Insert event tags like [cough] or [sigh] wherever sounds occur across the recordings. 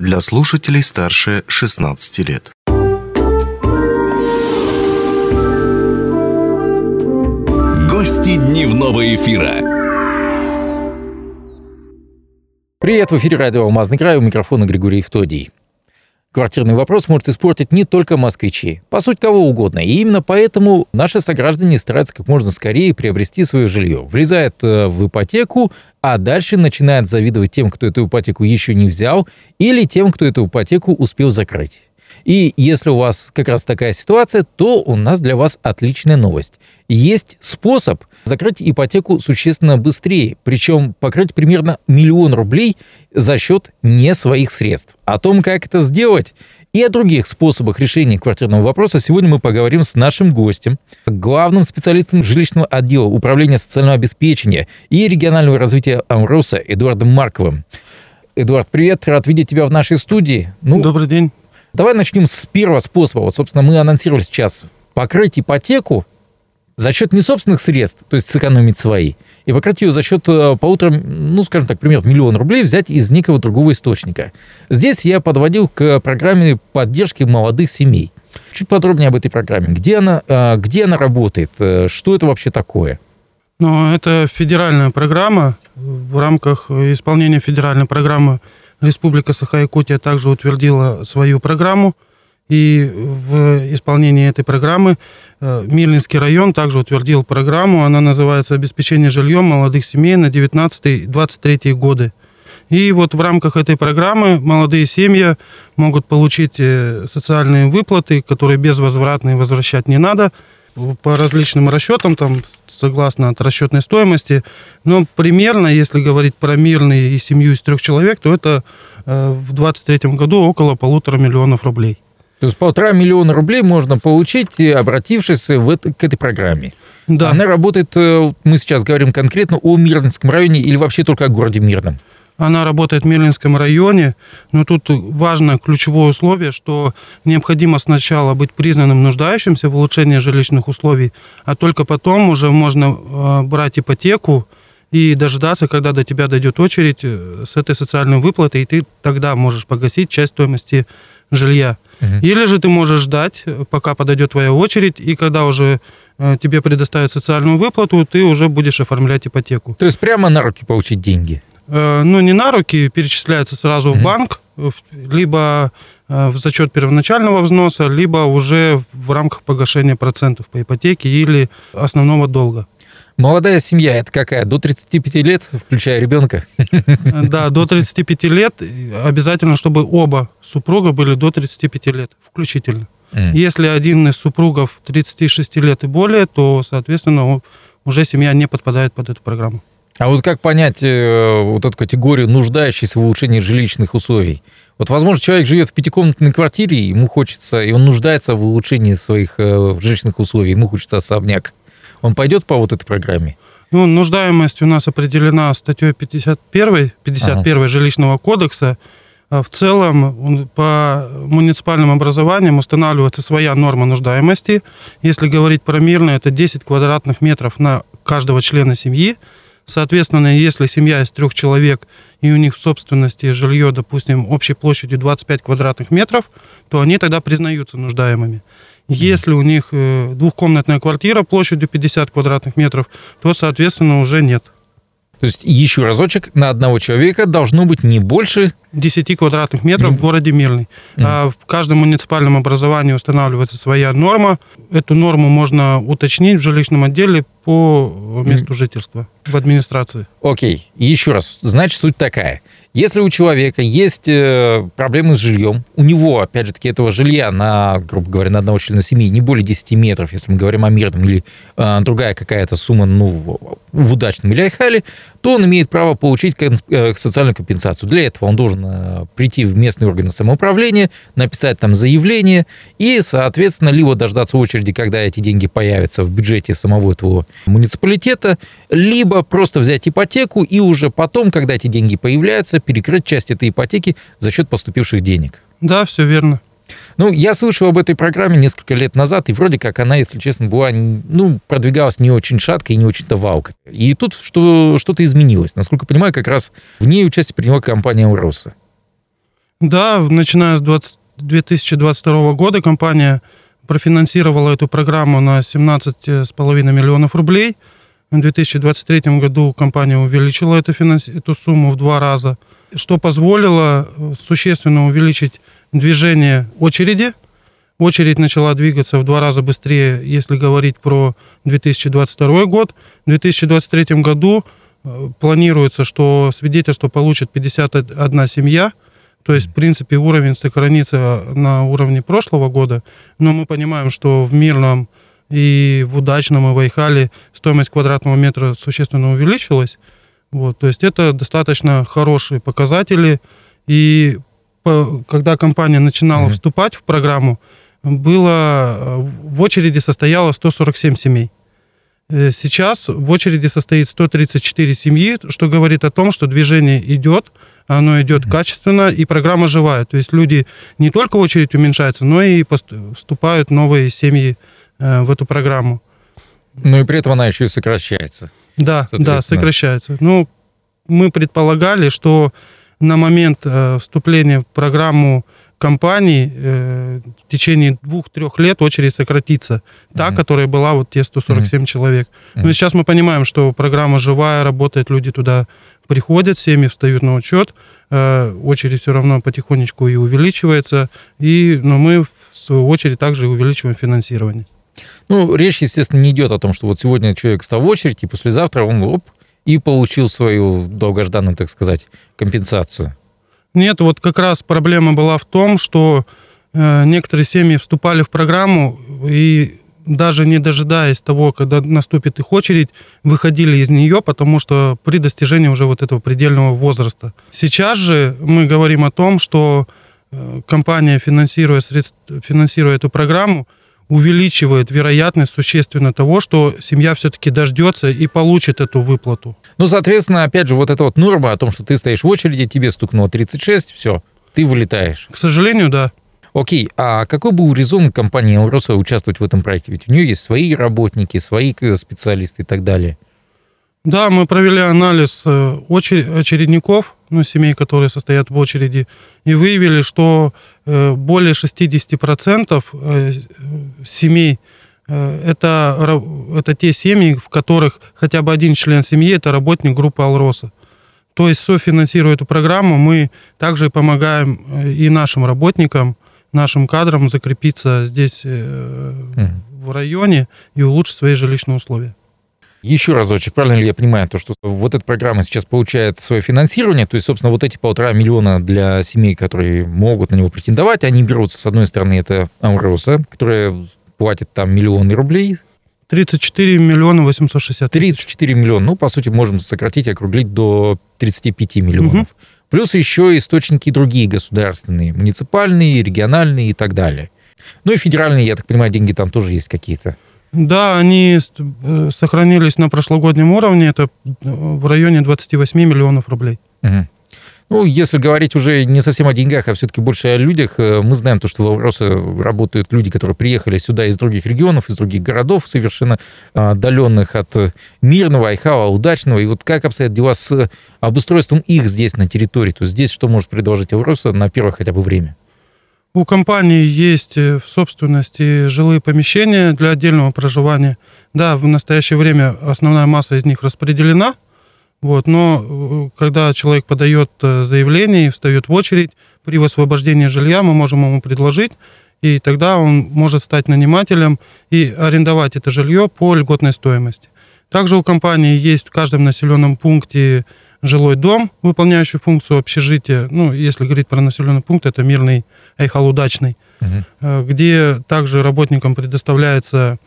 для слушателей старше 16 лет. Гости дневного эфира. Привет, в эфире радио «Алмазный край», у микрофона Григорий Евтодий. Квартирный вопрос может испортить не только москвичи, по сути, кого угодно. И именно поэтому наши сограждане стараются как можно скорее приобрести свое жилье. Влезают э, в ипотеку, а дальше начинают завидовать тем, кто эту ипотеку еще не взял, или тем, кто эту ипотеку успел закрыть. И если у вас как раз такая ситуация, то у нас для вас отличная новость. Есть способ закрыть ипотеку существенно быстрее, причем покрыть примерно миллион рублей за счет не своих средств. О том, как это сделать, и о других способах решения квартирного вопроса сегодня мы поговорим с нашим гостем, главным специалистом жилищного отдела Управления социального обеспечения и регионального развития Амроса Эдуардом Марковым. Эдуард, привет, рад видеть тебя в нашей студии. Ну, Добрый день. Давай начнем с первого способа. Вот, собственно, мы анонсировали сейчас покрыть ипотеку за счет не собственных средств, то есть сэкономить свои, и покрыть ее за счет э, полутора, ну, скажем так, примерно миллион рублей взять из некого другого источника. Здесь я подводил к программе поддержки молодых семей. Чуть подробнее об этой программе. Где она, э, где она работает? Э, что это вообще такое? Ну, это федеральная программа. В рамках исполнения федеральной программы Республика Саха-Якутия также утвердила свою программу. И в исполнении этой программы э, Мирлинский район также утвердил программу. Она называется «Обеспечение жильем молодых семей на 19-23 годы». И вот в рамках этой программы молодые семьи могут получить э, социальные выплаты, которые безвозвратные возвращать не надо – по различным расчетам, там, согласно от расчетной стоимости. Но примерно, если говорить про мирный и семью из трех человек, то это э, в 2023 году около полутора миллионов рублей. То есть полтора миллиона рублей можно получить, обратившись в это, к этой программе. Да. Она работает, э, мы сейчас говорим конкретно о Мирнинском районе или вообще только о городе Мирном? Она работает в Мерлинском районе, но тут важное ключевое условие, что необходимо сначала быть признанным нуждающимся в улучшении жилищных условий, а только потом уже можно э, брать ипотеку и дождаться, когда до тебя дойдет очередь э, с этой социальной выплатой, и ты тогда можешь погасить часть стоимости жилья. Угу. Или же ты можешь ждать, пока подойдет твоя очередь, и когда уже э, тебе предоставят социальную выплату, ты уже будешь оформлять ипотеку. То есть прямо на руки получить деньги? Э, ну, не на руки, перечисляется сразу в банк, либо э, в зачет первоначального взноса, либо уже в рамках погашения процентов по ипотеке или основного долга. Молодая семья, это какая? До 35 лет, включая ребенка? Да, до 35 лет. Обязательно, чтобы оба супруга были до 35 лет, включительно. Mm. Если один из супругов 36 лет и более, то, соответственно, уже семья не подпадает под эту программу. А вот как понять э, вот эту категорию нуждающейся в улучшении жилищных условий? Вот, возможно, человек живет в пятикомнатной квартире, ему хочется, и он нуждается в улучшении своих э, жилищных условий, ему хочется особняк. Он пойдет по вот этой программе? Ну, нуждаемость у нас определена статьей 51, 51 ага. жилищного кодекса. А в целом по муниципальным образованиям устанавливается своя норма нуждаемости. Если говорить про мирное, это 10 квадратных метров на каждого члена семьи – Соответственно, если семья из трех человек и у них в собственности жилье, допустим, общей площадью 25 квадратных метров, то они тогда признаются нуждаемыми. Если у них э, двухкомнатная квартира площадью 50 квадратных метров, то, соответственно, уже нет. То есть еще разочек, на одного человека должно быть не больше... 10 квадратных метров mm. в городе Мирный. Mm. А в каждом муниципальном образовании устанавливается своя норма. Эту норму можно уточнить в жилищном отделе по месту жительства в администрации. Окей, okay. еще раз. Значит, суть такая. Если у человека есть э, проблемы с жильем, у него, опять же таки, этого жилья на, грубо говоря, на одного члена семьи не более 10 метров, если мы говорим о мирном, или э, другая какая-то сумма, ну, в удачном или айхале, то он имеет право получить э, социальную компенсацию. Для этого он должен прийти в местный орган самоуправления, написать там заявление и, соответственно, либо дождаться очереди, когда эти деньги появятся в бюджете самого этого муниципалитета, либо просто взять ипотеку и уже потом, когда эти деньги появляются, перекрыть часть этой ипотеки за счет поступивших денег. Да, все верно. Ну, я слышал об этой программе несколько лет назад, и вроде как она, если честно, была, ну, продвигалась не очень шатко и не очень-то валко. И тут что, что-то изменилось. Насколько понимаю, как раз в ней участие приняла компания «Уроса». Да, начиная с 20, 2022 года компания профинансировала эту программу на 17,5 миллионов рублей. В 2023 году компания увеличила эту, финанс... эту сумму в два раза, что позволило существенно увеличить движение очереди. Очередь начала двигаться в два раза быстрее, если говорить про 2022 год. В 2023 году э, планируется, что свидетельство получит 51 семья – то есть, в принципе, уровень сохранится на уровне прошлого года, но мы понимаем, что в мирном и в удачном и в Айхале стоимость квадратного метра существенно увеличилась. Вот, то есть это достаточно хорошие показатели. И когда компания начинала mm-hmm. вступать в программу, было в очереди состояло 147 семей. Э, сейчас в очереди состоит 134 семьи, что говорит о том, что движение идет, оно идет качественно, и программа живая. То есть люди не только очередь уменьшается, но и вступают новые семьи э, в эту программу. Ну и при этом она еще и сокращается. Да, да, сокращается. Ну, мы предполагали, что на момент э, вступления в программу компании э, в течение двух-трех лет очередь сократится. Та, mm-hmm. которая была вот те 147 mm-hmm. человек. Mm-hmm. Но сейчас мы понимаем, что программа живая, работает, люди туда приходят, семьи встают на учет, э, очередь все равно потихонечку и увеличивается, и, но мы в свою очередь также увеличиваем финансирование. Ну, речь, естественно, не идет о том, что вот сегодня человек стал в очередь, и послезавтра он оп, и получил свою долгожданную, так сказать, компенсацию. Нет, вот как раз проблема была в том, что э, некоторые семьи вступали в программу и даже не дожидаясь того, когда наступит их очередь, выходили из нее, потому что при достижении уже вот этого предельного возраста. Сейчас же мы говорим о том, что э, компания, финансируя, средств, финансируя эту программу, увеличивает вероятность существенно того, что семья все-таки дождется и получит эту выплату. Ну, соответственно, опять же, вот эта вот норма о том, что ты стоишь в очереди, тебе стукнуло 36, все, ты вылетаешь. К сожалению, да. Окей, а какой был резон компании «Ауроса» участвовать в этом проекте? Ведь у нее есть свои работники, свои э, специалисты и так далее. Да, мы провели анализ э, очередников, ну, семей, которые состоят в очереди, и выявили, что э, более 60% семей это, это те семьи, в которых хотя бы один член семьи – это работник группы «Алроса». То есть, софинансируя эту программу, мы также помогаем и нашим работникам – нашим кадрам закрепиться здесь mm. в районе и улучшить свои жилищные условия. Еще разочек, правильно ли я понимаю, то, что вот эта программа сейчас получает свое финансирование, то есть, собственно, вот эти полтора миллиона для семей, которые могут на него претендовать, они берутся, с одной стороны, это Амроса, которая платит там миллионы рублей, 34 миллиона 860 тысяч. 34 миллиона. Ну, по сути, можем сократить, округлить до 35 миллионов. Угу. Плюс еще источники другие государственные, муниципальные, региональные и так далее. Ну и федеральные, я так понимаю, деньги там тоже есть какие-то. Да, они э, сохранились на прошлогоднем уровне, это э, в районе 28 миллионов рублей. Угу. Ну, если говорить уже не совсем о деньгах, а все-таки больше о людях, э, мы знаем то, что в Лавросе работают люди, которые приехали сюда из других регионов, из других городов, совершенно отдаленных от мирного, Айхава, удачного. И вот как обстоят дела с обустройством их здесь, на территории? То есть здесь что может предложить Лавроса на первое хотя бы время? У компании есть э, в собственности жилые помещения для отдельного проживания. Да, в настоящее время основная масса из них распределена – вот, но э, когда человек подает э, заявление и встает в очередь, при высвобождении жилья мы можем ему предложить, и тогда он может стать нанимателем и арендовать это жилье по льготной стоимости. Также у компании есть в каждом населенном пункте жилой дом, выполняющий функцию общежития. Ну, если говорить про населенный пункт, это мирный Айхал Удачный, угу. где также работникам предоставляется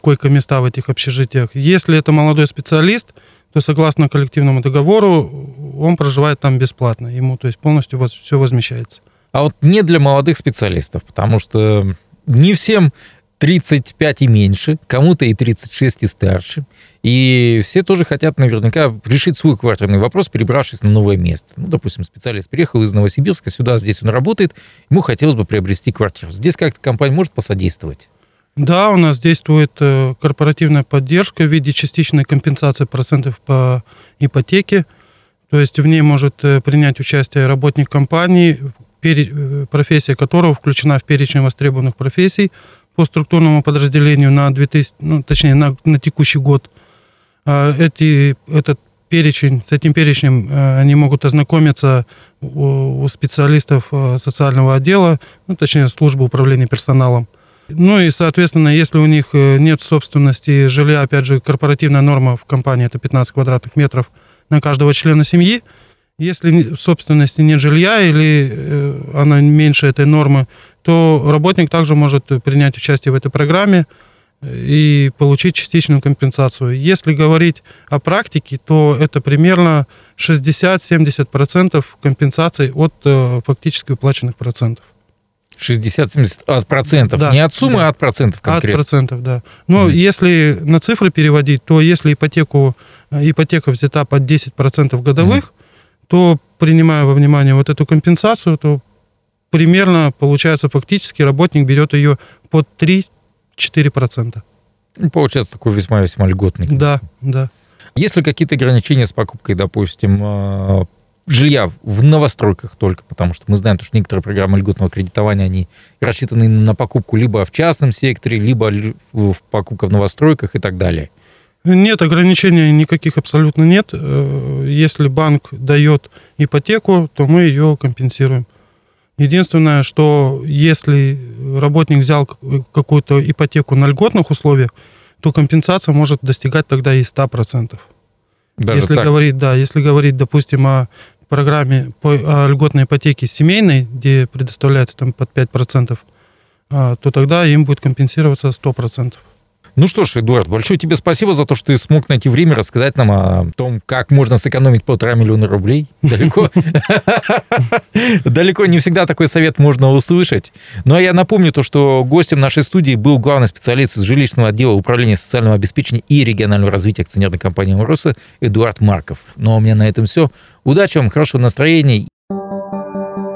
койко-места в этих общежитиях. Если это молодой специалист – то согласно коллективному договору он проживает там бесплатно. Ему то есть полностью все возмещается. А вот не для молодых специалистов, потому что не всем 35 и меньше, кому-то и 36 и старше. И все тоже хотят наверняка решить свой квартирный вопрос, перебравшись на новое место. Ну, допустим, специалист приехал из Новосибирска сюда, здесь он работает, ему хотелось бы приобрести квартиру. Здесь как-то компания может посодействовать? Да, у нас действует э, корпоративная поддержка в виде частичной компенсации процентов по ипотеке. То есть в ней может э, принять участие работник компании, пере- профессия которого включена в перечень востребованных профессий по структурному подразделению на 2000, ну, точнее, на, на текущий год. А, эти, этот перечень, с этим перечнем э, они могут ознакомиться у, у специалистов э, социального отдела, ну, точнее, службы управления персоналом. Ну и, соответственно, если у них э, нет собственности жилья, опять же, корпоративная норма в компании это 15 квадратных метров на каждого члена семьи. Если в собственности нет жилья или она меньше этой нормы, то работник также может принять участие в этой программе и получить частичную компенсацию. Если говорить о практике, то это примерно 60-70% компенсации от э, фактически уплаченных процентов. 60-70 от процентов, да, не от суммы, да. а от процентов конкретно. От процентов, да. Но mm. если на цифры переводить, то если ипотеку, э, ипотека взята под 10% годовых, mm. то, принимая во внимание вот эту компенсацию, то примерно, получается, фактически работник берет ее под 3 4%. Ну, получается такой весьма-весьма льготный. Да, да. Есть ли какие-то ограничения с покупкой, допустим, э, жилья в новостройках только, потому что мы знаем, что некоторые программы льготного кредитования, они рассчитаны на покупку либо в частном секторе, либо в покупка в новостройках и так далее. Нет, ограничений никаких абсолютно нет. Э, если банк дает ипотеку, то мы ее компенсируем. Единственное, что если работник взял какую-то ипотеку на льготных условиях, то компенсация может достигать тогда и 100%. Даже если так? говорить, да, если говорить, допустим, о программе по о льготной ипотеке семейной, где предоставляется там под 5%, а, то тогда им будет компенсироваться 100%. Ну что ж, Эдуард, большое тебе спасибо за то, что ты смог найти время рассказать нам о том, как можно сэкономить полтора миллиона рублей. Далеко. [laughs] Далеко не всегда такой совет можно услышать. Но ну, а я напомню то, что гостем нашей студии был главный специалист из жилищного отдела управления социального обеспечения и регионального развития акционерной компании «Мороса» Эдуард Марков. Ну а у меня на этом все. Удачи вам, хорошего настроения